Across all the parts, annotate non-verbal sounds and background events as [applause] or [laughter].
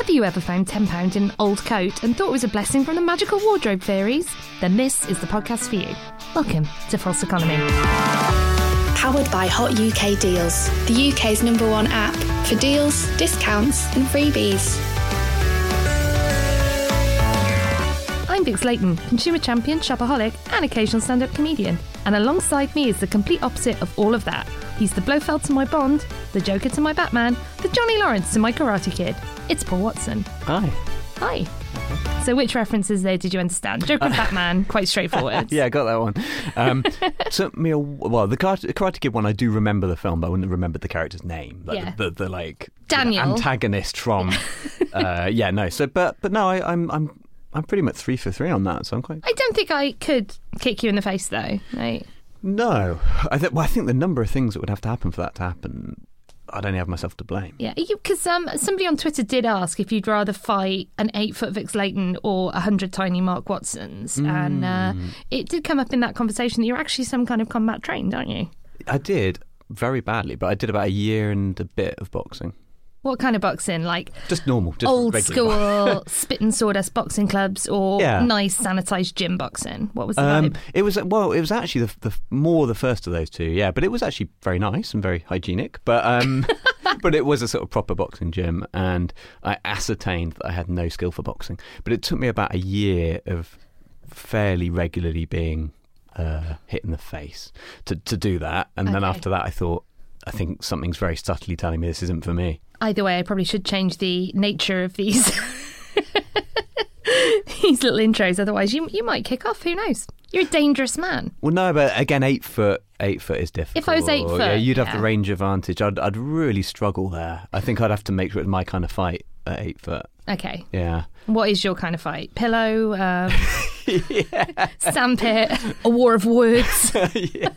Have you ever found £10 in an old coat and thought it was a blessing from the magical wardrobe fairies? Then this is the podcast for you. Welcome to False Economy. Powered by Hot UK Deals, the UK's number one app for deals, discounts, and freebies. I'm Vix Layton, consumer champion, shopaholic, and occasional stand up comedian. And alongside me is the complete opposite of all of that. He's the Blofeld to my Bond, the Joker to my Batman, the Johnny Lawrence to my Karate Kid. It's Paul Watson. Hi. Hi. So, which references there did you understand? Joker and Batman, quite straightforward. [laughs] Yeah, I got that one. Um, [laughs] took me a well. The Karate, Karate Kid one, I do remember the film, but I wouldn't remember the character's name. Like Yeah. the, the, the like Daniel. antagonist from. [laughs] uh, yeah, no. So, but but no, I, I'm I'm I'm pretty much three for three on that. So I'm quite I don't think I could kick you in the face, though. Right? No. I think well, I think the number of things that would have to happen for that to happen, I'd only have myself to blame. Yeah, because um, somebody on Twitter did ask if you'd rather fight an eight foot Vix Layton or a hundred tiny Mark Watsons, and uh, it did come up in that conversation that you're actually some kind of combat trained, aren't you? I did very badly, but I did about a year and a bit of boxing. What kind of boxing? Like Just normal, just old regular school [laughs] spit and sawdust boxing clubs, or Yeah. nice sanitized gym boxing? What was the Um, vibe? it was well, it was actually the, the more the first of those two, yeah. But it was actually very nice and very hygienic. But um, [laughs] but it was a sort of proper boxing gym, and I ascertained that I had no skill for boxing. But it took me about a year of fairly regularly being uh, hit in the face to to do that, and then after that, I thought. I think something's very subtly telling me this isn't for me. Either way, I probably should change the nature of these [laughs] these little intros. Otherwise, you you might kick off. Who knows? You're a dangerous man. Well, no, but again, eight foot, eight foot is difficult. If I was eight foot, yeah, you'd have yeah. the range advantage. I'd, I'd really struggle there. I think I'd have to make sure it's my kind of fight at eight foot. Okay. Yeah. What is your kind of fight? Pillow, um, [laughs] sandpit, a war of words. [laughs] yeah.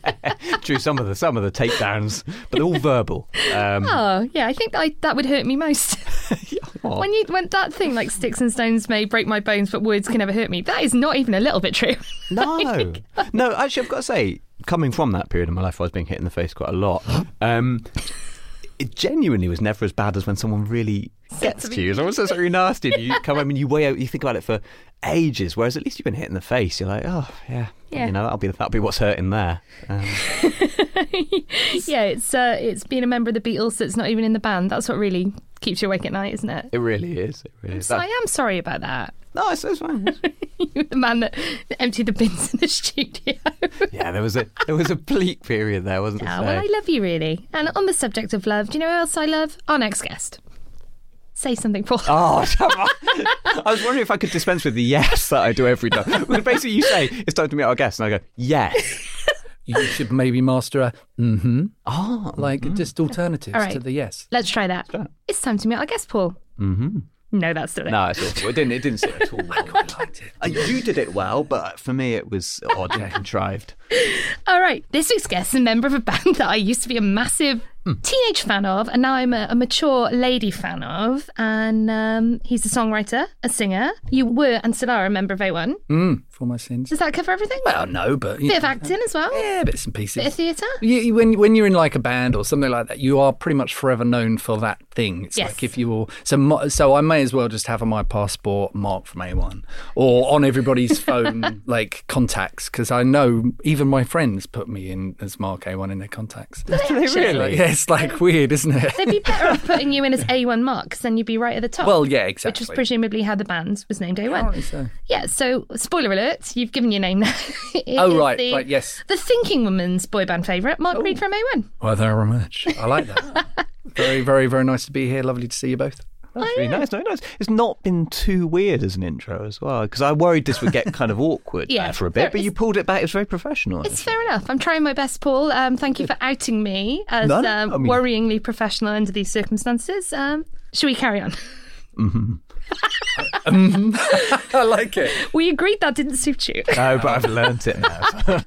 True. Some of the some of the takedowns, but they're all verbal. Um, Oh, yeah, I think I, that would hurt me most. [laughs] oh, when you when that thing like sticks and stones may break my bones, but words can never hurt me. That is not even a little bit true. no, no. Actually, I've got to say, coming from that period in my life, I was being hit in the face quite a lot. [gasps] Um, it genuinely was never as bad as when someone really gets to you. It's almost very nasty. And you [laughs] come home and you weigh out, you think about it for ages. Whereas at least you've been hit in the face. You're like, oh yeah, Yeah. you know that'll be that'll be what's hurting there. Um, [laughs] yeah, it's uh, it's being a member of the Beatles that's not even in the band. That's what really keeps you awake at night, isn't it? it really is. It really is. So I am sorry about that. No, it's, it's fine. [laughs] You're the man that emptied the bins in the studio. yeah, there was a there was a bleak period there, wasn't Ah, there? well, I love you really. And on the subject of love, do you know who else I love? Our next guest. Say something, Paul. Oh. [laughs] I was wondering if I could dispense with the yes that I do every time. Because basically, you say it's time to meet our guest, and I go yes. You should maybe master a mm-hmm, Oh, like just alternatives All right. to the yes. Let's try that. try it. It's time to meet our guest, Paul. mm-hmm. No, that's still it. no, it's awful. It didn't. It didn't sit at all. [laughs] well. I liked it. Uh, you did it well, but for me, it was odd and [laughs] contrived. All right. This week's guest is a member of a band that I used to be a massive teenage fan of, and now I'm a, a mature lady fan of. And um, he's a songwriter, a singer. You were and still are a member of A1. Mm, for my sins. Does that cover everything? Well, no, but you Bit of know, acting as well. yeah, bits and pieces. Bit of theatre. You, you- when when you're in like a band or something like that, you are pretty much forever known for that thing. It's Yes. like if you will, so mo- so I may as well just have on my passport Mark from A1 or on everybody's [laughs] phone like contacts because I know even my friends put me in as Mark A1 in their contacts. Do they really? yeah, it's like weird, isn't it? They'd be better off putting you in as A1 Mark, 'cause then you'd be right at the top. Well, yeah, exactly. Which was presumably how the band was named A1. Apparently so. Yeah, so spoiler alert, you've given your name now. [laughs] Oh right, the, right, yes. The Thinking Woman's boy band favourite, Mark Read oh. from A1. Well, there very much. I like that. [laughs] very, very, very nice to be here. Lovely to see you both. That's really nice. No, nice. It's not been too weird as an intro as well, because I worried this would get kind of awkward [laughs] Yeah, there for a fair- bit, but you pulled it back. It was very professional. It's fair enough. I'm trying my best, Paul. Um, thank you for outing me as No, no, um, I mean- worryingly professional under these circumstances. Um, should we carry on? [laughs] [laughs] I like it. We agreed that didn't suit you. no, but I've learnt it now.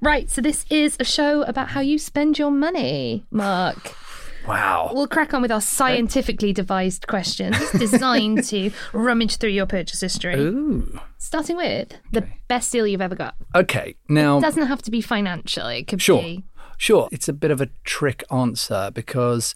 right, so this is a show about how you spend your money, Mark. Wow. We'll crack on with our scientifically devised questions designed to [laughs] rummage through your purchase history. Ooh. Starting with the best deal you've ever got. Okay. Now, It doesn't have to be financial. It could Sure. be Sure. It's a bit of a trick answer because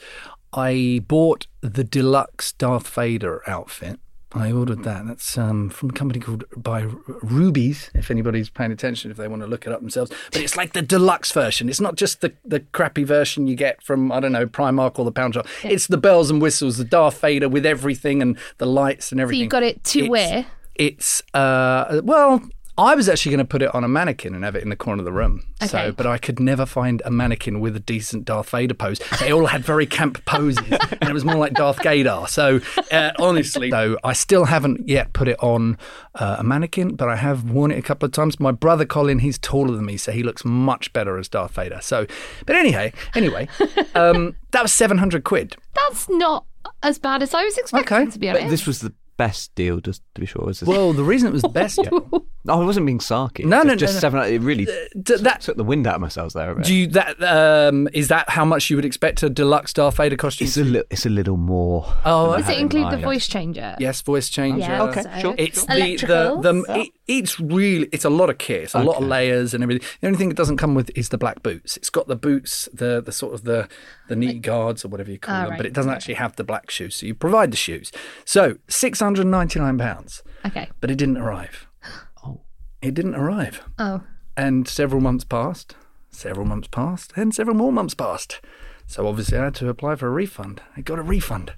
I bought the deluxe Darth Vader outfit. I ordered that. That's um, from a company called by Rubies. If anybody's paying attention, if they want to look it up themselves, but it's like the deluxe version. It's not just the the crappy version you get from I don't know Primark or the Pound Shop. It's the bells and whistles, the Darth Vader with everything and the lights and everything. So you got it to It's- wear. It's uh, well, I was actually going to put it on a mannequin and have it in the corner of the room. Okay. So, but I could never find a mannequin with a decent Darth Vader pose. They all had very camp poses, and it was more like Darth Gaydar. So, uh, honestly, so I still haven't yet put it on uh, a mannequin, but I have worn it a couple of times. My brother Colin, he's taller than me, so he looks much better as Darth Vader. So, but anyway, anyway, um, that was seven hundred quid. That's not as bad as I was expecting, Okay. to be But honest. this was the best deal, just to be sure. Was this? Well, the reason it was the best. Yeah. [laughs] Oh, I wasn't being sarky. No, just, no, no, just no. seven. It really D- that took the wind out of myself there. A bit. Do you that um, is that how much you would expect a deluxe Darth Vader costume? It's a little. It's a little more. Oh, Does had it in include the voice changer? yes, voice changer. Yeah, Okay, so- sure. It's the, the, Electricals. the it, it's really it's a lot of kit. It's a lot of layers and everything. The only thing it doesn't come with is the black boots. It's got the boots, the the sort of the the knee guards or whatever you call Ah, them, right. but it doesn't actually have the black shoes. So you provide the shoes. So six hundred ninety nine pounds, Okay. but it didn't arrive. [gasps] Oh. It didn't arrive, Oh. and several months passed. Several months passed, and several more months passed. So obviously I had to apply for a refund. I got a refund,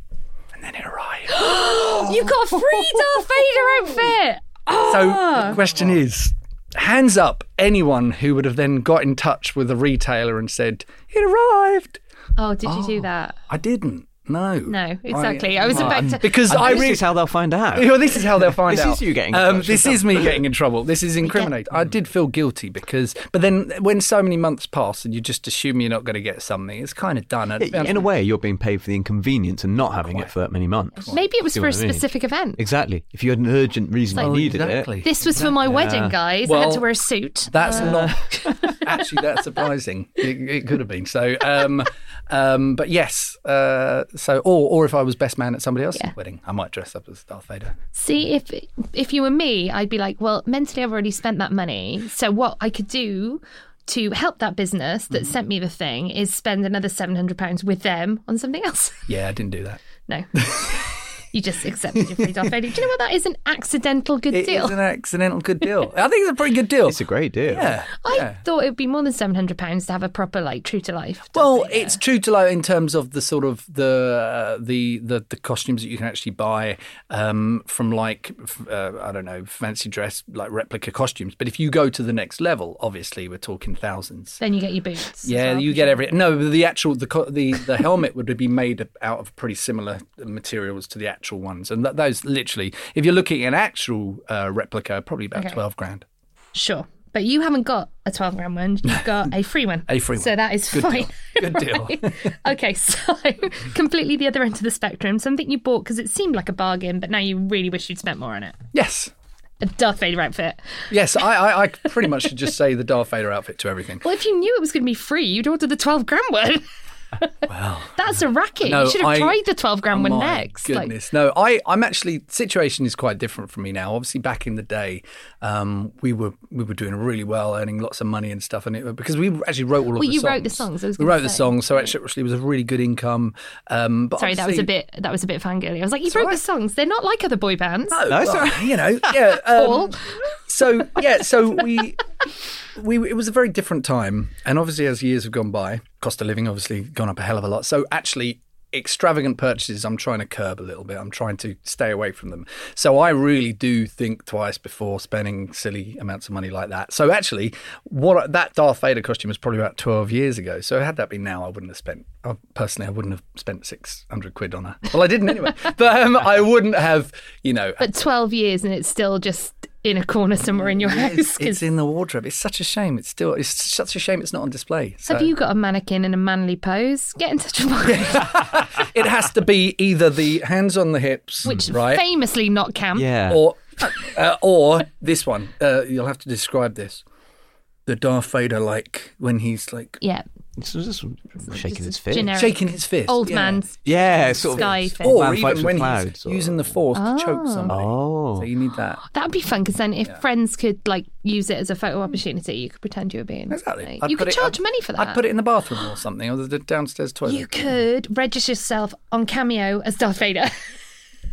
and then it arrived. [gasps] You got a free [laughs] Darth Vader outfit. So the ah. question is, hands up anyone who would have then got in touch with the retailer and said it arrived. Oh, did you do oh. that? I didn't. No. No, exactly. I was about to. because And I this is how they'll find out. Well, this is how they'll find This out. This is you getting in Um, touch this is me getting in trouble. This is incriminating. I did feel guilty because, but then when so many months pass and you just assume you're not going to get something, it's kind of done. And- In a way, you're being paid for the inconvenience and not having it for that many months. Maybe it was for a what I mean? specific event. Exactly. If you had an urgent reason Like- you needed exactly. This was for my wedding, guys. I had to wear a suit. That's not [laughs] [laughs] actually that's surprising. It, it could have been. So, um, um, but yes. Uh, so, or or if I was best man at somebody else's Yeah. wedding, I might dress up as Darth Vader. See, if if you were me, I'd be like, well, mentally, I've already spent that money. So what I could do to help that business that sent me the thing is spend another seven hundred pounds with them on something else. Yeah, I didn't do that. No. [laughs] You just accepted your free Darth Vader. Do you know what? That is an accidental good It deal. It's an accidental good deal. I think it's a pretty good deal. It's a great deal. yeah. I yeah. thought it would be more than seven hundred pounds to have a proper, like, true to life. Darth Well, Vader. it's true to life in terms of the sort of the uh, the, the the costumes that you can actually buy um, from like uh, I don't know fancy dress like replica costumes. But if you go to the next level, obviously we're talking thousands. Then you get your boots. Yeah, well, you get sure. every no. The actual the the the helmet would be made out of pretty similar materials to the actual ones, and that, those literally, if you're looking at an actual uh, replica, probably about Okay. twelve grand. Sure. But you haven't got a 12 grand one. You've [laughs] got a free one. A free one. So that is Good fine. deal. Good deal. [laughs] okay, so [laughs] completely the other end of the spectrum. Something you bought because it seemed like a bargain, but now you really wish you'd spent more on it. yes, A Darth Vader outfit. yes. I, I I pretty much should just say the Darth Vader outfit to everything. Well, if you knew it was going to be free, you'd order the 12 grand one. Well, That's a racket. No, you should have I- tried the 12 grand one My next. Like, Goodness, no. I, I'm actually situation is quite different for me now. Obviously, back in the day, um, we were we were doing really well, earning lots of money and stuff, and it, because we actually wrote all of Well, the you songs. wrote the songs, I was we gonna wrote the songs, so actually, actually it was a really good income. Um, but sorry, that was a bit that was a bit fangirly. I was like, you wrote all the songs. They're not like other boy bands. No, No, well, all right. you know, yeah. [laughs] Um, Paul. So yeah, so we. We, it was a very different time, and obviously, as years have gone by, cost of living obviously gone up a hell of a lot. So, actually, extravagant purchases, I'm trying to curb a little bit. I'm trying to stay away from them. So, I really do think twice before spending silly amounts of money like that. So, actually, what that Darth Vader costume was probably about 12 years ago. So, had that been now, I wouldn't have spent. uh, Personally, I wouldn't have spent 600 quid on her. Well, I didn't anyway, [laughs] but um, I wouldn't have, you know, But 12 years and it's still just in a corner somewhere in your Yeah, house. it's, 'cause- it's in the wardrobe. It's such a shame. It's still. It's such a shame. It's not on display. So Have you got a mannequin in a manly pose? Get in touch with Mark. [laughs] [laughs] it has to be either the hands on the hips, Which right, famously not camp. Yeah. or uh, or this one. Uh, you'll have to describe this. The Darth Vader, like when he's like Yeah. It's just shaking his fist. generic Shaking his fist. old yeah. man's Yeah, sort sky of. fist. Or Man even when clouds, he's using the force to choke somebody. Oh. So you need that. [gasps] That would be fun because then if friends could like use it as a photo opportunity, you could pretend you were being Exactly. like- you could it- charge I'd- money for that. I'd put it in the bathroom or something, or the downstairs toilet. You could register yourself on Cameo as Darth Vader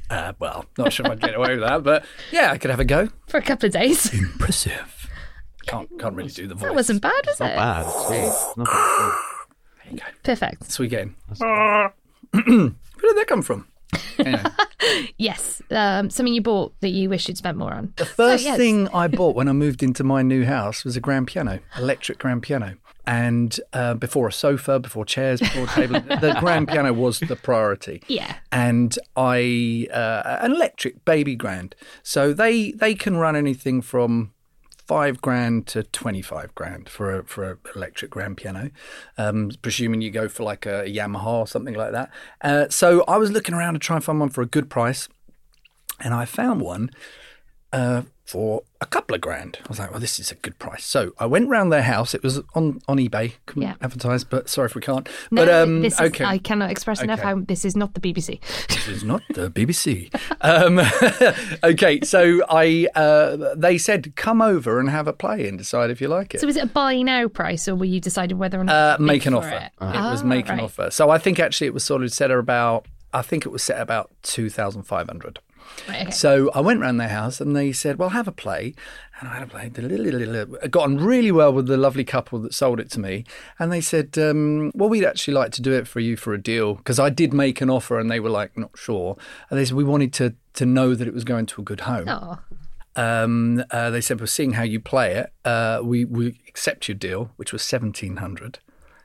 Uh, well, not sure if I'd get away with that, but yeah, I could have a go. [laughs] for a couple of days. Impressive. Can't can't really do the voice. That wasn't bad, was Not it? bad. It's not bad. Perfect. Sweet game. [clears throat] Where did that come from? Anyway, [laughs] Yes. Um, something you bought that you wish you'd spent more on. the first yes. thing I [laughs] bought when I moved into my new house was a grand piano, electric grand piano. And uh, before a sofa, before chairs, before a table, the [laughs] grand piano was the priority. Yeah. and I uh, an electric baby grand. So they they can run anything from five grand to twenty five grand for a for an electric grand piano, um, presuming you go for like a Yamaha or something like that. Uh, so I was looking around to try and find one for a good price, and I found one uh, for a couple of grand. I was like, well, this is a good price. So I went round their house. It was on, on eBay. Couldn't Yeah. advertise, but sorry if we can't. No, but um, this is, okay. I cannot express enough how this is not the BBC. This is not the BBC. Um, [laughs] okay, so I uh, they said come over and have a play and decide if you like it. So is it a buy now price, or were you decided whether or not Uh, make an offer. It, It, was Ah, make an right. offer. So I think actually it was sort of set at about. I think it was set at about two thousand five hundred. Right, okay. So I went round their house and they said, "Well, have a play." And I had a play. Got on really well with the lovely couple that sold it to me, and they said, um, "Well, we'd actually like to do it for you for a deal because I did make an offer, and they were like not sure." And they said we wanted to to know that it was going to a good home. Oh, Um, uh, they said, "We're seeing how you play it. Uh, we we accept your deal, which was seventeen hundred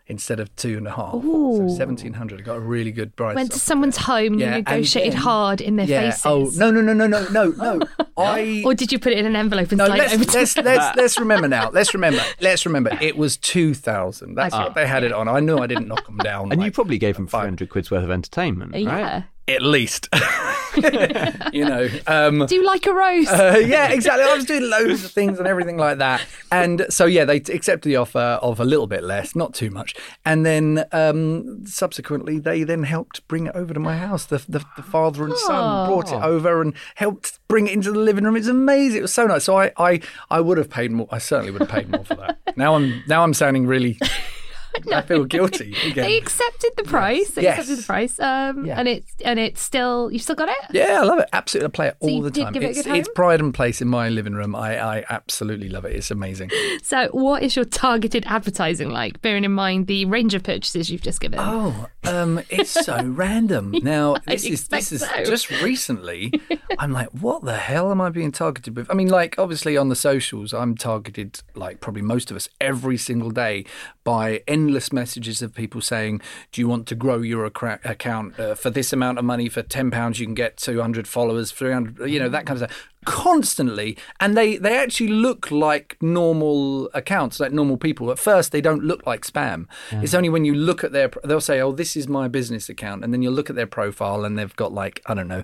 instead of two and a half. So seventeen hundred. I got a really good price. went to off someone's home, Yeah, you and negotiated then- hard in their yeah. Oh, faces. Oh no no no no no no no. [laughs] I Or did you put it in an envelope and no, slide it over let's, to let's, let's, let's remember now. Let's remember. Let's remember. It was 2000. That's what they had it on. I knew I didn't knock them down. And you probably gave them 500 quid's worth of entertainment, right? Yeah. At least. [laughs] you know. Um, Do you like a roast? uh, yeah, exactly. I was doing loads of things and everything like that. And so, yeah, they accepted the offer of a little bit less, not too much. And then um, subsequently, they then helped bring it over to my house. The, the, the father and son brought it over and helped bring it into the living room. It's amazing. It was so nice. So I, I, I would have paid more. I certainly would have paid more for that. Now I'm now I'm sounding really. [laughs] I feel guilty [laughs] again. they accepted the price. They Yes. accepted the price. Um, Yeah. and it's and it's still you've still got it. Yeah, I love it. Absolutely, I play it So all you the time. it It's, it's pride and place in my living room. I, I absolutely love it. It's amazing. [laughs] So, what is your targeted advertising like? Bearing in mind the range of purchases you've just given. Oh, um, it's so random. Now, this is this is so. just recently. I'm like, what the hell am I being targeted with? I mean, like, obviously on the socials, I'm targeted, like probably most of us, every single day by endless messages of people saying, "Do you want to grow your account uh, for this amount of money? For ten pounds, you can get 200 followers, 300, you know, that kind of stuff." Constantly, and they they actually look like normal accounts, like normal people. At first, they don't look like spam. It's only when you look at their, they'll say, "Oh, this is my business account," and then you look at their profile, and they've got like I don't know,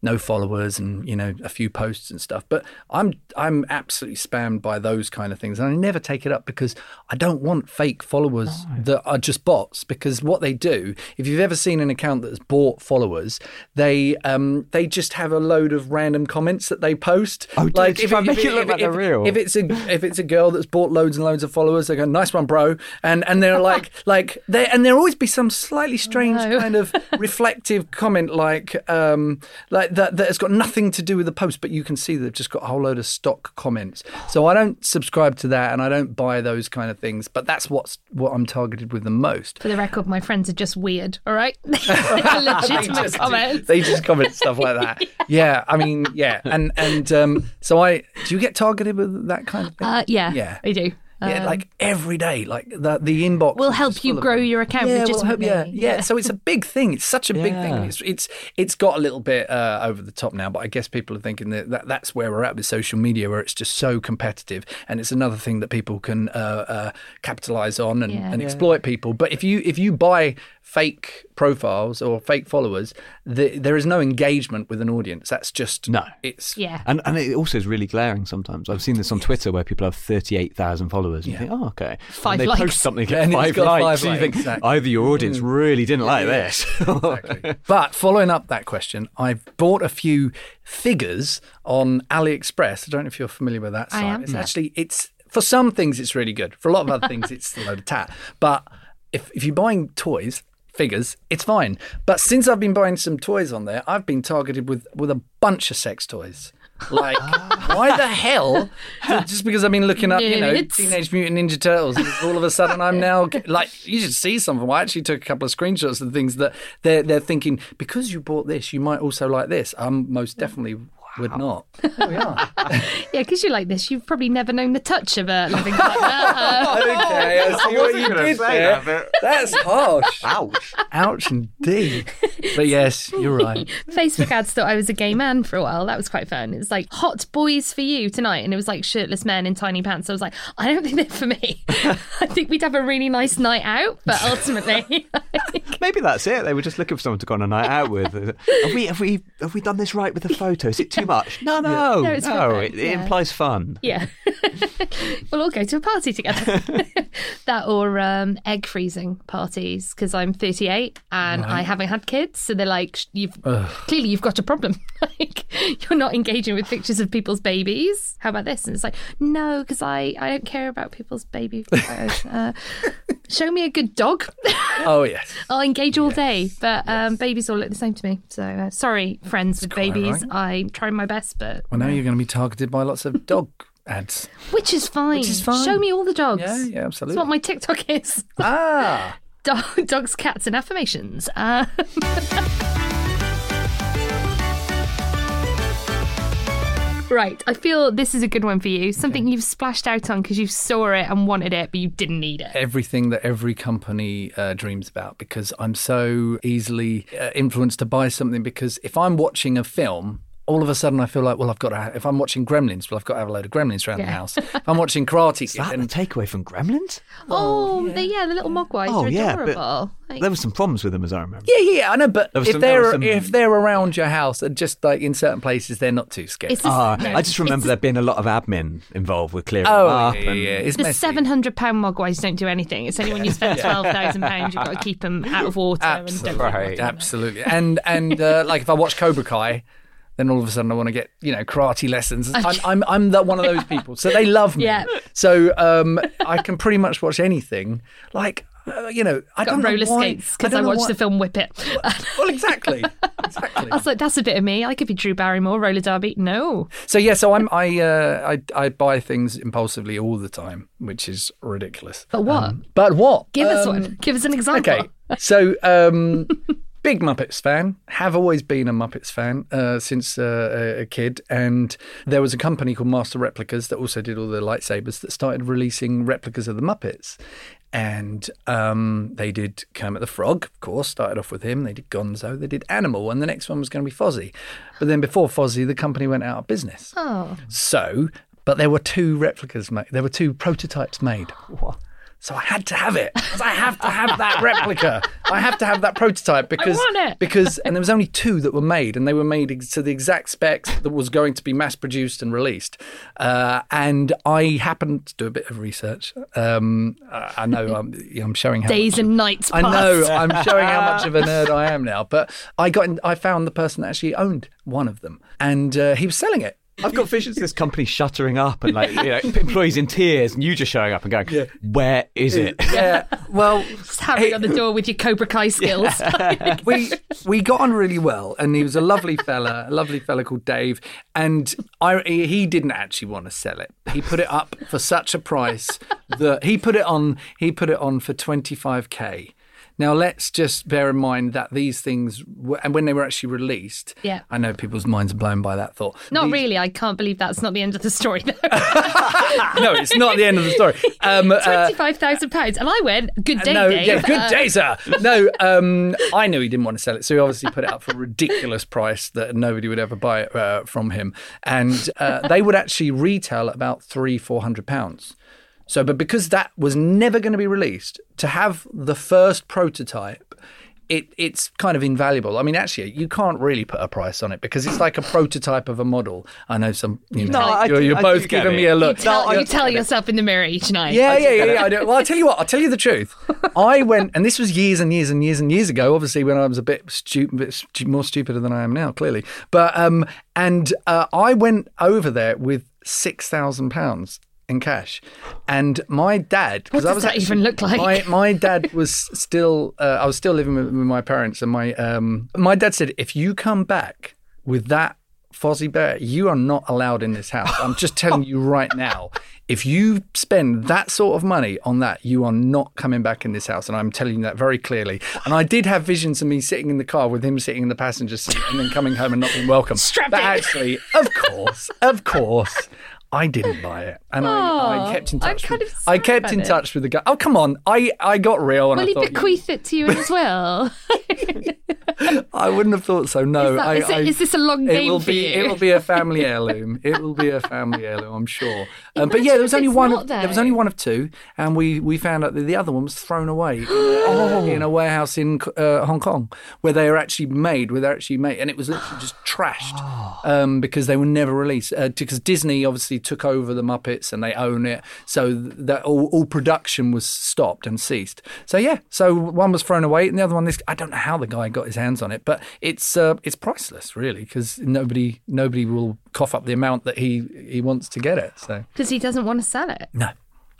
no followers and you know a few posts and stuff. But I'm I'm absolutely spammed by those kind of things, and I never take it up because I don't want fake followers that are just bots. Because what they do, if you've ever seen an account that's bought followers, they um they just have a load of random comments that they post. Oh, they try and make it look like they're real? If it's a if it's a girl that's bought loads and loads of followers, they go, "Nice one, bro," and and they're like [laughs] like they and there'll always be some slightly strange no. kind of [laughs] reflective comment like um like that that has got nothing to do with the post, but you can see they've just got a whole load of stock comments. So I don't subscribe to that, and I don't buy those kind of things. But that's what's what I'm targeted with the most. For the record, my friends are just weird. All right, [laughs] [laughs] legitimate comments. They just comment stuff like that. [laughs] yeah. I mean, yeah, and and um, so I do you get targeted with that kind of thing? Uh, yeah, Yeah. I do. Yeah, Um, like every day, like the the inbox. We'll help you full of grow your account Yeah, we'll help, yeah, yeah, Yeah. So it's a big thing. It's such a big thing. It's it's it's got a little bit uh, over the top now, but I guess people are thinking that, that that's where we're at with social media, where it's just so competitive, and it's another thing that people can uh, uh, capitalize on and, Yeah. and Yeah. exploit people. But if you if you buy fake profiles or fake followers, the, there is no engagement with an audience. That's just No. It's yeah. And and it also is really glaring sometimes. I've seen this on Twitter where people have 38,000 followers followers. Oh, [laughs] and You think, oh, okay. Five and they likes. post something, get And it's five likes. five and you think exactly. either your audience mm. really didn't like this. [laughs] But following up that question, I've bought a few figures on AliExpress. I don't know if you're familiar with that site. I site. am. It's actually it's for some things it's really good. For a lot of other things it's a load of tat. But if if you're buying toys, figures, it's fine. But since I've been buying some toys on there, I've been targeted with with a bunch of sex toys. Like, why the hell? [laughs] Just because I've been looking up, you know, Nudes. Teenage Mutant Ninja Turtles, and all of a sudden I'm now [laughs] like, you should see something. of. I actually took a couple of screenshots of things that they're they're thinking because you bought this, you might also like this. I am most definitely would not. There we are. Yeah, [laughs] because you like this, you've probably never known the touch of a loving partner. okay, I see what you did there. but That's harsh. ouch. Ouch indeed. But yes, you're right. [laughs] Facebook ads thought I was a gay man for a while. That was quite fun. It was like hot boys for you tonight, and it was like shirtless men in tiny pants. I was like, I don't think they're for me. [laughs] I think we'd have a really nice night out, but ultimately, [laughs] Maybe that's it. They were just looking for someone to go on a night out with. [laughs] Have we have we have we done this right with the photo? Is it too much? No, no, No, it's no. perfect, It, it yeah. implies fun. yeah, [laughs] we'll all go to a party together. [laughs] that or um, egg freezing parties because I'm 38 and I haven't had kids, so they're like, you've clearly you've got a problem. like you're not engaging with pictures of people's babies. How about this? And it's like, no, because I I don't care about people's baby photos. Uh, show me a good dog. Oh yes. I'll engage all day, but um, babies all look the same to me. So uh, sorry, friends with babies. right. I'm trying my best, but Well, now you're going to be targeted by lots of dog ads. which is fine. Which is fine. Show me all the dogs. Yeah, yeah, absolutely. That's what my TikTok is. ah, [laughs] Dog, dogs, cats, and affirmations. Uh, [laughs] right, I feel this is a good one for you. Something you've splashed out on because you saw it and wanted it, but you didn't need it. everything that every company uh, dreams about because I'm so easily uh, influenced to buy something. Because if I'm watching a film, all of a sudden I feel like, well, I've got to. Have, if I'm watching Gremlins, well, I've got to have a load of Gremlins around the house. If I'm watching [laughs] Karate Kid, That the then takeaway from Gremlins? Oh, yeah, the, yeah, the little mogwais Oh are yeah, adorable. but Like- there were some problems with them, as I remember. yeah, yeah, yeah, I know. But if some- they're some- if they're around your house, and just like in certain places, they're not too scary. It's the, Ah, no, I just remember it's there being a lot of admin involved with clearing oh, them up. yeah, yeah, and yeah, it's the messy. seven hundred pound mogwais don't do anything. It's only when you spend [laughs] twelve thousand pounds you've got to keep them out of water and don't Absolutely, absolutely. And and uh, like if I watch Cobra Kai, then all of a sudden I want to get you know karate lessons. [laughs] I'm I'm I'm that one of those people. So they love me. Yeah. So um, I can pretty much watch anything. Like uh, you know, I got don't know roller why- skates because don't I, watched why- the film Whip It. [laughs] Well, exactly, exactly. [laughs] I was like, that's a bit of me. I could be Drew Barrymore, roller derby. No, So yeah, so I'm I uh, I I buy things impulsively all the time, which is ridiculous. but what? Um, but what? Give us Um, one. Give us an example. Okay, so um, big Muppets fan. Have always been a Muppets fan uh, since uh, a- kid. And there was a company called Master Replicas that also did all the lightsabers that started releasing replicas of the Muppets. And um, they did Kermit the Frog, of course, started off with him. They did Gonzo, they did Animal, and the next one was going to be Fozzie. But then before Fozzie, the company went out of business. Oh, So, but there were two replicas made. There were two prototypes made. So I had to have it. I have to have that replica. I have to have that prototype because because and there was only two that were made, and they were made to the exact specs that was going to be mass produced and released. Uh, and I happened to do a bit of research. Um, I know I'm, I'm showing how days and nights. I Past. know I'm showing how much of a nerd I am now, but I got in, I found the person that actually owned one of them, and uh, he was selling it. I've got visions of this company shuttering up and like you know [laughs] employees in tears and you just showing up and going, "Where is it?" Yeah, [laughs] well, Just hammering on the door with your Cobra Kai skills. [laughs] we we got on really well, and he was a lovely fella, a lovely fella called Dave. And I he he didn't actually want to sell it. He put it up for such a price that he put it on. He put it on for twenty five k. Now let's just bear in mind that these things, were, and when they were actually released, Yeah. I know people's minds are blown by that thought. Not These- really. I can't believe that's not the end of the story. though. [laughs] No, it's not the end of the story. Um, uh, Twenty-five thousand pounds, and I went. Good day, no, Dave. yeah, good Uh, day, sir. No, um, I knew he didn't want to sell it, so he obviously put it up for a ridiculous price that nobody would ever buy it uh, from him, and uh, they would actually retail about three, four hundred pounds. So, but because that was never going to be released, to have the first prototype it it's kind of invaluable. I mean, actually, you can't really put a price on it because it's like a prototype of a model. I know some. You know, No, I you're, do- you're I both do giving me a You look. tell, I- you tell yourself in the mirror each night. Yeah, yeah, yeah, yeah. I do. Well, I'll tell you what. I'll tell you the truth. [laughs] I went, and this was years and years and years and years ago. Obviously, when I was a bit, stu- bit stu- more stupider than I am now, clearly. But um, and uh, I went over there with six thousand pounds in cash, and my dad. What I does was that even look like? My, my dad [laughs] was still. Uh, I was still living with, with my parents, and my um, my dad said, if you come back with that Fozzie Bear, you are not allowed in this house. I'm just telling you right now. [laughs] If you spend that sort of money on that, you are not coming back in this house. And I'm telling you that very clearly. And I did have visions of me sitting in the car with him sitting in the passenger seat and then coming home and not being welcome. But in. actually, of course, of course. I didn't buy it, and I, I kept in touch. with, I kept in it. touch with the guy. Oh come on! I, I got real, and Will I he bequeath it to you as well? [laughs] [laughs] I wouldn't have thought so. No, Is that- I, is it- I- is this a long it game will for be, you? It will be a family heirloom. It will be a family heirloom, I'm sure. Um, [laughs] but yeah, there was only one. Of, there was only one of two, and we we found out that the other one was thrown away in, [gasps] a, in a warehouse in uh, Hong Kong, where they are actually made, where they're actually made, and it was literally just [gasps] trashed um, because they were never released. Uh, because Disney obviously took over the Muppets and they own it, so that all, all production was stopped and ceased. So yeah, so one was thrown away, and the other one, this I don't know how the guy got his hands on it, but it's uh, it's priceless, really, because nobody nobody will cough up the amount that he he wants to get it. So Because he doesn't want to sell it. no,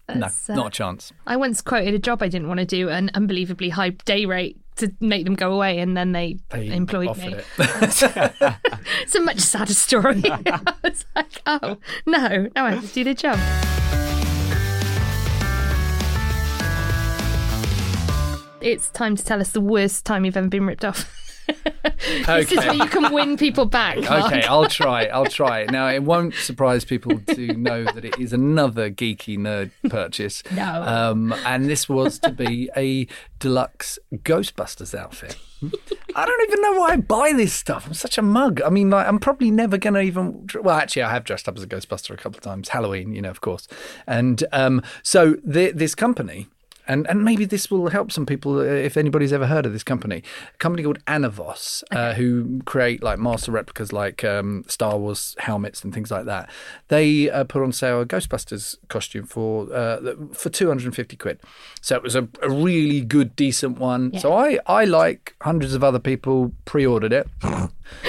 That's, no, uh, not a chance. I once quoted a job I didn't want to do an unbelievably high day rate to make them go away, and then they, They employed me. it. [laughs] It's a much sadder story. [laughs] I was like, oh no, now I have to do the job. It's time to tell us the worst time you've ever been ripped off. [laughs] This is where you can win people back. [laughs] Mark. Okay, I'll try. [laughs] I'll try. Now, it won't surprise people to know that it is another geeky nerd purchase. No. Um, and this was to be a deluxe Ghostbusters outfit. I don't even know why I buy this stuff. I'm such a mug. I mean, like, I'm probably never going to even. Well, actually, I have dressed up as a Ghostbuster a couple of times. Halloween, you know, of course. And um, so the, this company. And, and maybe this will help some people uh, if anybody's ever heard of this company. A company called Anovos, uh, who create like master replicas like um, Star Wars helmets and things like that. They uh, put on sale a Ghostbusters costume for uh, for 250 quid. So it was a, a really good, decent one. So I, I, like hundreds of other people, pre ordered it.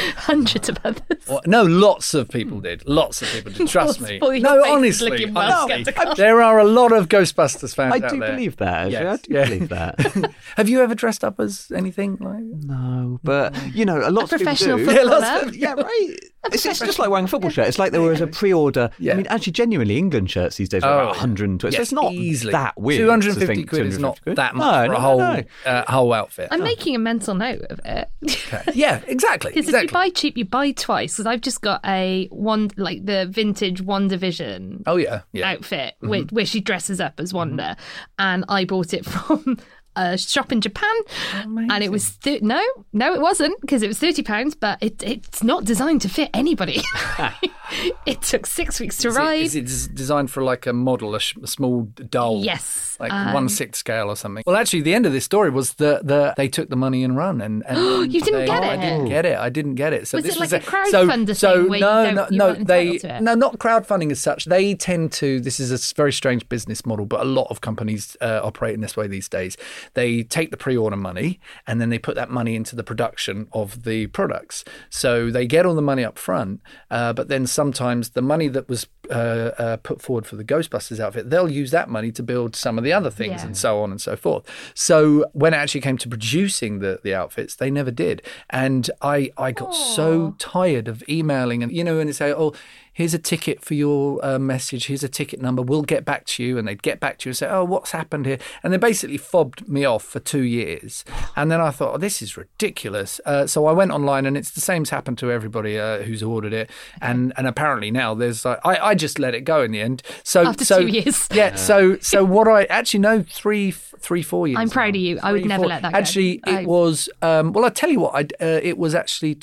[laughs] Hundreds of others. Well, no, lots of people did. Lots of people did. Trust me. No, honestly, looking honestly. [laughs] there are a lot of Ghostbusters fans I out do there. believe that. Actually. Yes. I do Yeah. believe that. [laughs] Have you ever dressed up as anything like? no, but you know, a lot of people professional do. footballer. Yeah, of- yeah, right. It's, it's just like wearing a football shirt. It's like there was a pre-order. Yeah. I mean, actually, genuinely, England shirts these days are Oh, about 120. so it's not easily. that weird. 250 think quid is not 250 quid. that much No, for a whole no. Uh, whole outfit. I'm making a mental note of it. Okay. yeah, exactly. Because exactly. Buy cheap, you buy twice. Because I've just got a one, like the vintage WandaVision. oh yeah, yeah. outfit mm-hmm. where, where she dresses up as Wanda, mm-hmm. and I bought it [laughs] from a shop in Japan, and it was th- no, no, it wasn't because it was thirty pounds, but it, it's not designed to fit anybody. [laughs] [laughs] it took six weeks to Is it, is it designed for like a model, a, sh- a small doll? Yes, Like um, one sixth scale or something. Well, actually, the end of this story was that the, they took the money and run, and, and [gasps] You didn't they- get it. I didn't get it. I didn't get it. So Was this it like was a crowdfunder so, thing so no, no, no. They no, not crowdfunding as such. They tend to. This is a very strange business model, but a lot of companies uh, operate in this way these days. They take the pre-order money and then they put that money into the production of the products. So they get all the money up front, uh, but then sometimes the money that was uh, uh, put forward for the Ghostbusters outfit, they'll use that money to build some of the other things Yeah. and so on and so forth. So when it actually came to producing the, the outfits, they never did. And I, I got so tired of emailing and, you know, and they say, oh, here's a ticket for your uh, message. Here's a ticket number. We'll get back to you. And they'd get back to you and say, oh, what's happened here? And they basically fobbed me off for two years. And then I thought, oh, this is ridiculous. Uh, so I went online and it's the same's happened to everybody uh, who's ordered it. And and apparently now there's, like, I, I just let it go in the end. So After so, two years. Yeah. So so what I actually know three three four years. I'm proud now. of you. I would Three, never four- let that go. Actually, I- it was. Um, well, I tell you what. I uh, it was actually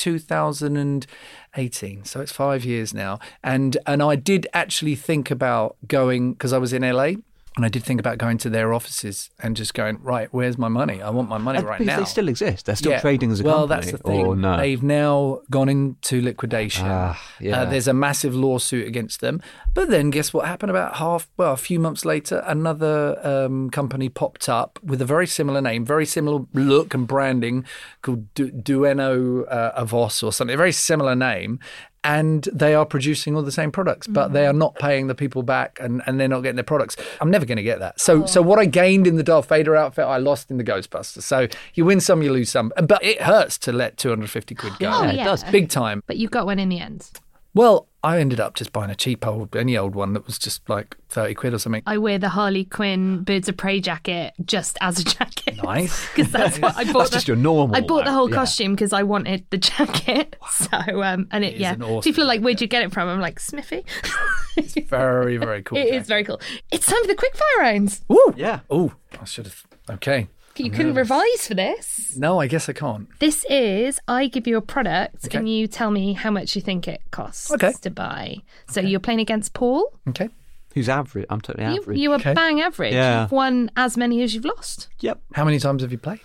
2018. So it's five years now, and and I did actually think about going because I was in LA. And I did think about going to their offices and just going, right, where's my money? I want my money right Because now. They still exist. They're still Yeah. trading as a well, company. that's the thing. Or no? They've now gone into liquidation. Ah, yeah. Uh, there's a massive lawsuit against them. But then, guess what happened? About half, well, a few months later, another um, company popped up with a very similar name, very similar look and branding, called du- Dueno uh, Avos or something. A very similar name. And they are producing all the same products, but they mm. are not paying the people back, and, and they're not getting their products. I'm never going to get that. So, oh. so what I gained in the Darth Vader outfit, I lost in the Ghostbusters. So you win some, you lose some, but it hurts to let 250 quid go. Oh, yeah, yeah. it does. Big time. But you got one in the end. Well, I ended up just buying a cheap old, any old one that was just like 30 quid or something. I wear the Harley Quinn Birds of Prey jacket just as a jacket. Nice. [laughs] Because that's what I bought. That's the, just your normal I bought the whole yeah. costume because I wanted the [laughs] jacket. So, um, and it, yeah. an awesome People are like, where'd you get it from? I'm like, Smithy. [laughs] Very, very cool. It is very cool. It's time for the quickfire rounds. Woo! Yeah. Oh, I should have. Okay. You couldn't revise for this. No, I guess I can't. This is I give you a product Okay. and you tell me how much you think it costs Okay. to buy. So you're playing against Paul. Okay. Who's average? I'm totally You, average. you are Okay. bang average. Yeah. You've won as many as you've lost. Yep. How many times have you played?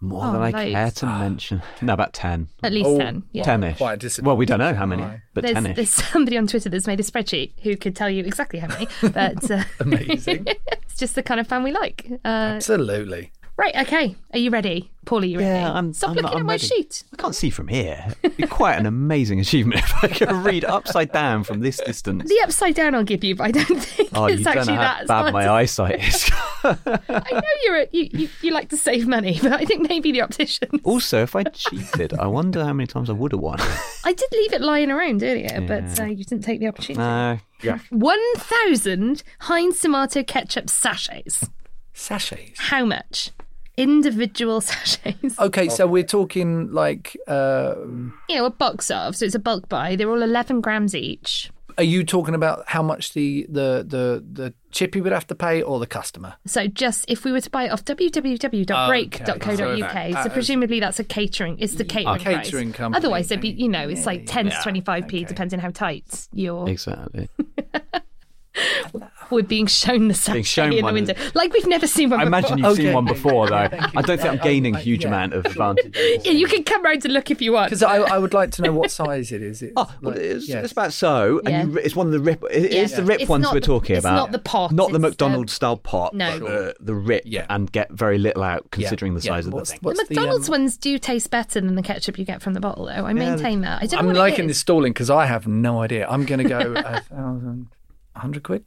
More Oh, than I loads. care to mention. No, about 10. At least Oh, 10. Yeah. 10 ish. Quite a disadvantage. Well, we don't know how many, Right. but There's, 10 ish. there's somebody on Twitter that's made a spreadsheet who could tell you exactly how many, but [laughs] uh, Amazing. [laughs] it's just the kind of fan we like. Uh, Absolutely. Right, okay. Are you ready? Paul, are you ready? Yeah, I'm- Stop I'm- looking I'm at my ready. sheet. I can't see from here. It'd be quite an amazing [laughs] achievement if I could read upside down from this distance. The upside down I'll give you, but I don't [laughs] think Oh, it's you don't know actually how that. bad smart. my eyesight is. [laughs] I know you're a, you, you, you like to save money, but I think maybe the optician. also, if I cheated, I wonder how many times I would have won. I did leave it lying around earlier, but uh, you didn't take the opportunity. No. Yeah. 1,000 Heinz tomato ketchup sachets. Sachets. How much? Individual [laughs] sachets. Okay, so we're talking like, uh, You know, a box of, so it's a bulk buy. They're all 11 grams each. are you talking about how much the, the, the, the chippy would have to pay or the customer? So just if we were to buy it off www.break.co.uk, Okay. so Uh, presumably that's a catering, it's the catering price. catering company. Otherwise, it'd be, you know, it's like 10 to 25p, okay. depending how tight you're. Exactly. [laughs] We're being shown the sachet shown in the one window. of- Like we've never seen one I before. imagine you've Okay. seen one before, though. I don't think I'm gaining I- a huge yeah. amount of [laughs] advantage. Yeah, you can come round to look if you want. Because I, I would like to know what size it is. It's Oh, well, like- it's, yes. it's about so, and Yeah. you, it's one of the rip. It, Yeah. It's the rip It's ones not we're the- talking it's about. not the pot, not the it's the- McDonald's style pot. No. but the, the rip, Yeah. and get very little out considering the Yeah. size of the What's- thing. what's the McDonald's um, ones do taste better than the ketchup you get from the bottle, though. I maintain that. I don't know I'm what it liking is. this stalling because I have no idea. I'm going to go a [laughs] thousand, a hundred quid.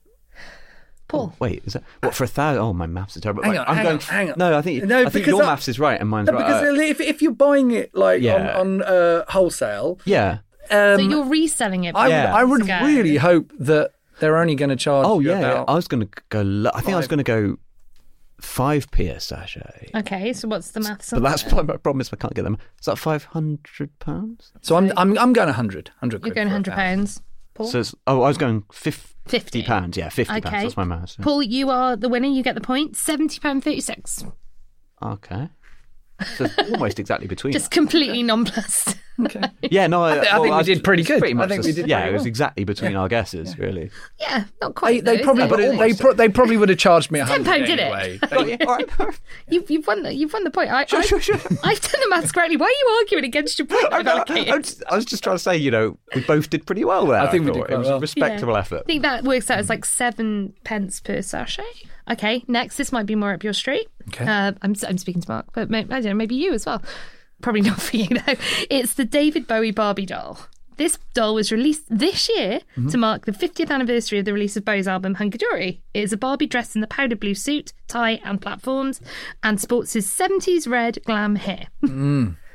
Paul. Wait, is that what for a thousand? Oh, my maths is terrible. Hang on, I'm hang going. on, hang on. No, I think No, I think your I- maths is right and mine's No, right. because Uh, if, if you're buying it like Yeah. on, on uh, wholesale, yeah. um, So you're reselling it. I, would, Yeah. I would Go. really hope that they're only going to charge. Oh you yeah, yeah. about- I was going to go. Lo- I think I was going to go five p a sachet. Okay, so what's the maths But on that's that? my problem is I can't get them. Is that five hundred pounds? so I'm I'm I'm going 100, 100 You're going for a hundred thousand. pounds. Paul. So oh, I was going fifty, 50. pounds. Yeah, fifty Okay. pounds. That's my maths. yeah. Paul, you are the winner. You get the point. Seventy pound thirty six. Okay. So almost exactly between. Just us. completely [laughs] nonplussed. Okay. [laughs] yeah, no, I, I think well, we was- did pretty it's good. Pretty I much think we did Yeah, pretty it was well. exactly between our guesses, really. yeah, not quite. they though, probably but it? would, they, pro- they probably would have charged me a Ten hundred pound, did it? anyway. Yeah, all right. You've, you've won the you've won the point. I, Sure, I, sure, sure. [laughs] I've done the maths correctly. Why are you arguing against your point? [laughs] I, I've I, allocated? I, was, I was just trying to say, you know, we both did pretty well there. I think we did quite It was well. a respectable Yeah. effort. I think that works out as like seven pence per sachet. Okay, next, this might be more up your street. Okay. Uh, I'm, I'm speaking to Mark, but I don't know, maybe you as well. Probably [laughs] not for you, though. It's the David Bowie Barbie doll. This doll was released this year Mm-hmm. to mark the 50th anniversary of the release of Bowie's album Hunky Dory. It is a Barbie dressed in the powder blue suit, tie, and platforms, and sports his 70s red glam hair.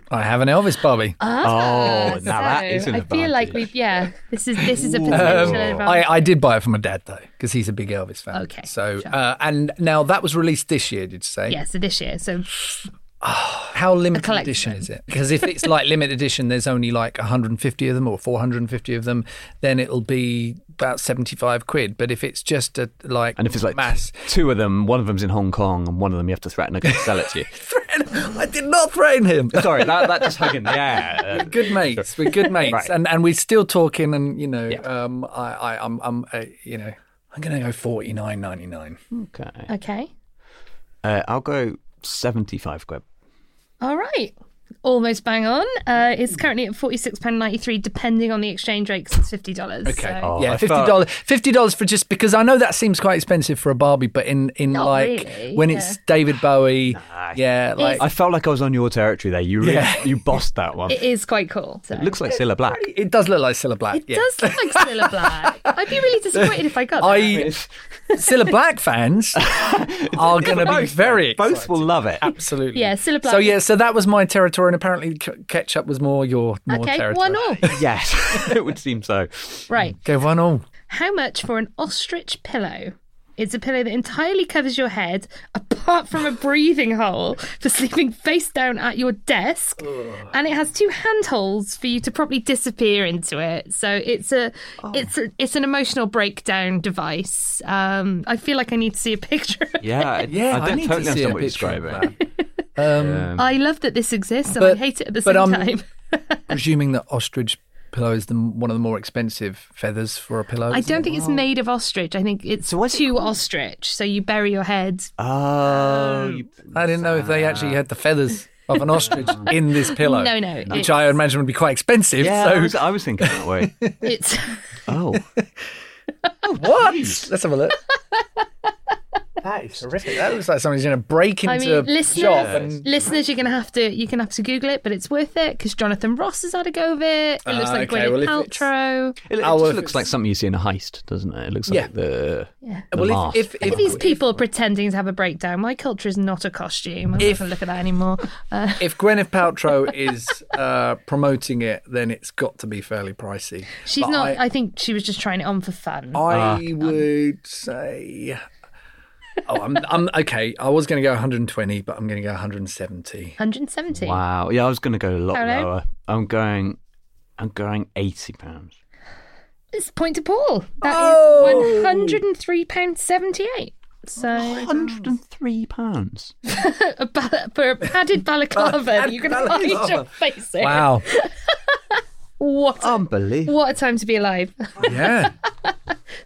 I have an Elvis Barbie. Oh, now So, that is an I feel like we've yeah. This is this is a potential Um. I, I did buy it from my dad though, because he's a big Elvis fan. Okay, So, sure. uh, and now that was released this year. Did you say? yeah, so this year. So [sighs] How limited collection. edition is it? Because if it's like limited edition, there's only like 150 of them or 450 of them, then it'll be about 75 quid. But if it's just a like And if it's like mass, two of them, one of them's in Hong Kong, and one of them you have to threaten to sell it to you. [laughs] I did not threaten him. [laughs] Sorry, that, that just hugging the air. good mates. We're good mates, Right. and and we're still talking. And you know, Yeah. um, I, I, I'm, I'm, uh, you know, I'm going to go forty nine ninety nine. Okay. Okay. Uh, I'll go 75 quid. All right. Almost bang on. Uh, it's currently at £46.93, depending on the exchange rate, 'cause it's $50. Okay. So. Oh, yeah, fifty dollars. Fifty dollars for just because I know that seems quite expensive for a Barbie, but in in Not like really, when yeah. it's David Bowie, yeah, like I felt like I was on your territory there. You really, Yeah. you bossed that one. It is quite cool. So. It looks like Cilla Black. it does look like Cilla Black. It yeah. does look like Cilla Black. [laughs] I'd be really disappointed if I got that. I Cilla Black fans [laughs] are going to be very Both excited. will love it. Absolutely. Yeah, Cilla Black. So yeah, so that was my territory, and apparently K- ketchup was more your more okay, territory. one all. [laughs] Yes, [laughs] it would seem so. Right. Go one all. How much for an ostrich pillow? It's a pillow that entirely covers your head, apart from a breathing hole for sleeping face down at your desk, and it has two handholds for you to properly disappear into it. So it's a, it's a, it's an emotional breakdown device. Um, I feel like I need to see a picture. of Yeah, I- Yeah, I don't need totally to see a understand what you're picture of describing. [laughs] that. Um, Um, I love that this exists, and But- I hate it at the but, same um, time. [laughs] presuming that ostrich pillow is the, one of the more expensive feathers for a pillow. I isn't don't it? think it's made of ostrich. I think it's So what's it ostrich. So you bury your head. oh, you- I didn't know if they actually had the feathers of an ostrich [laughs] in this pillow. No, no, Which it's- I imagine would be quite expensive. yeah, so I, was, I was thinking that way. [laughs] It's Oh, what? Let's have a look. That is horrific. That looks like somebody's going to break into I mean, a listeners, shop and listeners, you're gonna have to you can have to Google it, but it's worth it because Jonathan Ross has had a go of it. It looks Ah, like okay, Gwyneth well, Paltrow. it, it Oh, well, just looks like something you see in a heist, doesn't it? It looks Yeah. like the, Yeah. the well, mask. if, if, if these people are pretending to have a breakdown. My culture is not a costume. I'm If- not going to look at that anymore. Uh, [laughs] if Gwyneth Paltrow is uh, promoting it, then it's got to be fairly pricey. she's But not. I, I, think she was just trying it on for fun. I would say. Oh, I'm, I'm okay. I was going to go 120, but I'm going to go 170. 170. wow, yeah, I was going to go a lot Hello? lower. I'm going, I'm going eighty pounds. It's point to Paul. That is Oh. 103 pounds 78. So Hundred and three pounds. [laughs] a ba- for a padded balaclava, that you can hide your face in. Wow. [laughs] What? A, Unbelievable. what a time to be alive. Yeah. [laughs]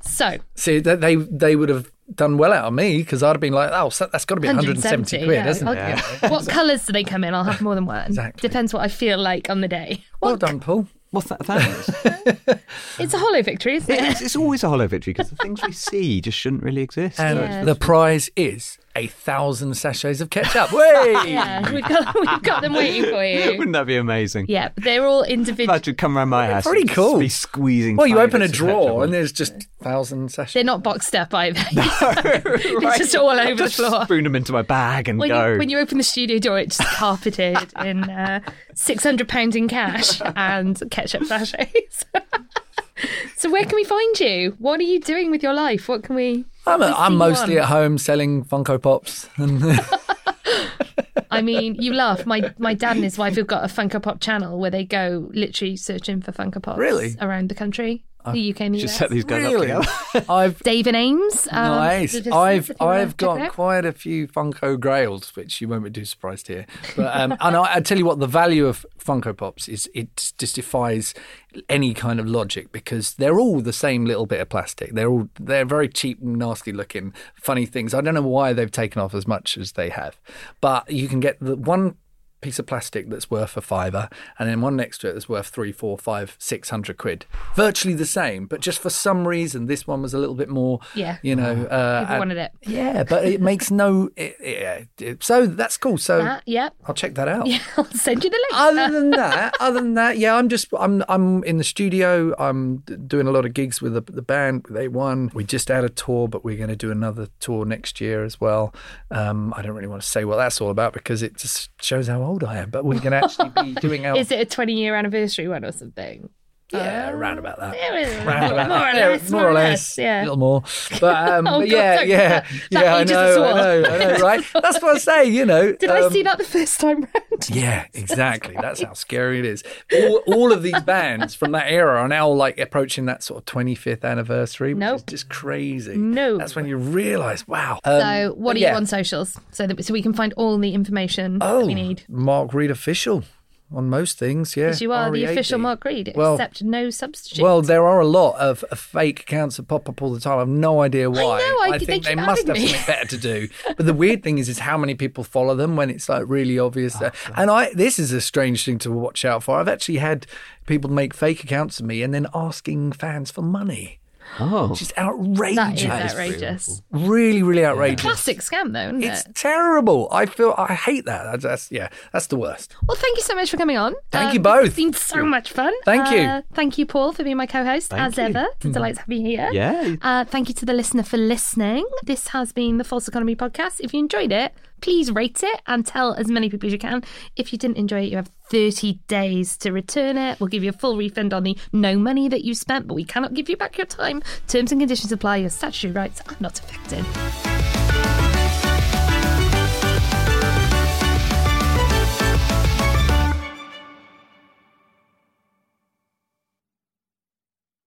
So See, that they they would have done well out of me because I'd have been like, oh, so that's got to be 170, 170 quid, yeah, hasn't I'll it? give. [laughs] What colours do they come in? I'll have more than one. Exactly. Depends what I feel like on the day. Well done, Paul. What's that? Thanks. [laughs] It's a hollow victory, isn't it? it's, it's always a hollow victory because the things we see just shouldn't really exist. And Yeah. the prize is a thousand sachets of ketchup. [laughs] Way! [laughs] Yeah, we've got, we've got them waiting for you. [laughs] Wouldn't that be amazing? Yeah, but they're all individual. Imagine come around my house. pretty and cool. Be squeezing. Well, you open a drawer and there's just thousand sachets. They're not boxed up either. on. It's just all over Just the floor. Spoon them into my bag and When go. you, when you open the studio door, it's just carpeted in uh, six hundred pounds in cash and ketchup sachets. so where can we find you? What are you doing with your life? What can we? I'm, we I'm mostly on? at home selling Funko Pops. And [laughs] I mean, you laugh. My my dad and his wife have got a Funko Pop channel where they go literally searching for Funko Pops Really? around the country, the UK and the just US. set these guys really, up [laughs] together. I've David Ames. Um, nice. the- the- I've if you wanna I've got out. quite a few Funko Grails, which you won't be too surprised to hear. But um, and I, I tell you what, the value of Funko Pops is it just defies any kind of logic because they're all the same little bit of plastic. They're all they're very cheap, nasty looking, funny things. I don't know why they've taken off as much as they have, but you can get the one piece of plastic that's worth a fiver, and then one next to it that's worth three, four, five, six hundred quid. Virtually the same, but just for some reason, this one was a little bit more. Yeah. you know. Uh, People wanted it. yeah, but it makes no. It, it, it- so that's cool. So That, yep. I'll check that out. Yeah, [laughs] I'll send you the link. Other than that, other than that, yeah, I'm just I'm I'm in the studio. I'm doing a lot of gigs with the, the band with A1. We just had a tour, but we're going to do another tour next year as well. Um, I don't really want to say what that's all about because it just shows how old I am. But going to actually be doing [laughs] our Is it a 20 year anniversary one or something? Yeah, around about that. Yeah, Round about more or that. Yeah, less, more or less, yeah. a little more. But, [laughs] um, Oh, but God, yeah, don't yeah, that. That yeah. I know, I know, I [laughs] know, right? That's what I say. You know, Did I um, see that the first time round? [laughs] Yeah, exactly. That's how scary it is. All, all of these bands from that era are now like approaching that sort of 25th anniversary, which Nope. is just crazy. No. That's when you realise, wow. Um, So, what are you on socials so that so we can find all the information Oh, that we need? Mark Read official. On most things. Yeah, Because you are the official Mark Read, Well- except no substitute. Well, there are a lot of, of fake accounts that pop up all the time. I've no idea why. I, know, I- they think they, keep must have me. something better to do. But the weird thing is, is how many people follow them when it's like really obvious. Oh, and I, this is a strange thing to watch out for. I've actually had people make fake accounts of me and then asking fans for money. Oh. Which is outrageous. that is That is pretty outrageous. really, really outrageous. Classic scam, though, isn't It's it? terrible. I feel I hate that. That's, that's yeah, that's the worst. Well, thank you so much for coming on. Thank Uh, you both. It's been so much fun. Thank you. Uh, thank you, Paul, for being my co-host Thank as you. ever. It's a delight to have you here. Yeah. Uh, thank you to the listener for listening. This has been the False Economy podcast. If you enjoyed it, please rate it and tell as many people as you can. If you didn't enjoy it, you have 30 days to return it. We'll give you a full refund on the no money that you spent, but we cannot give you back your time. Terms and conditions apply. Your statutory rights are not affected.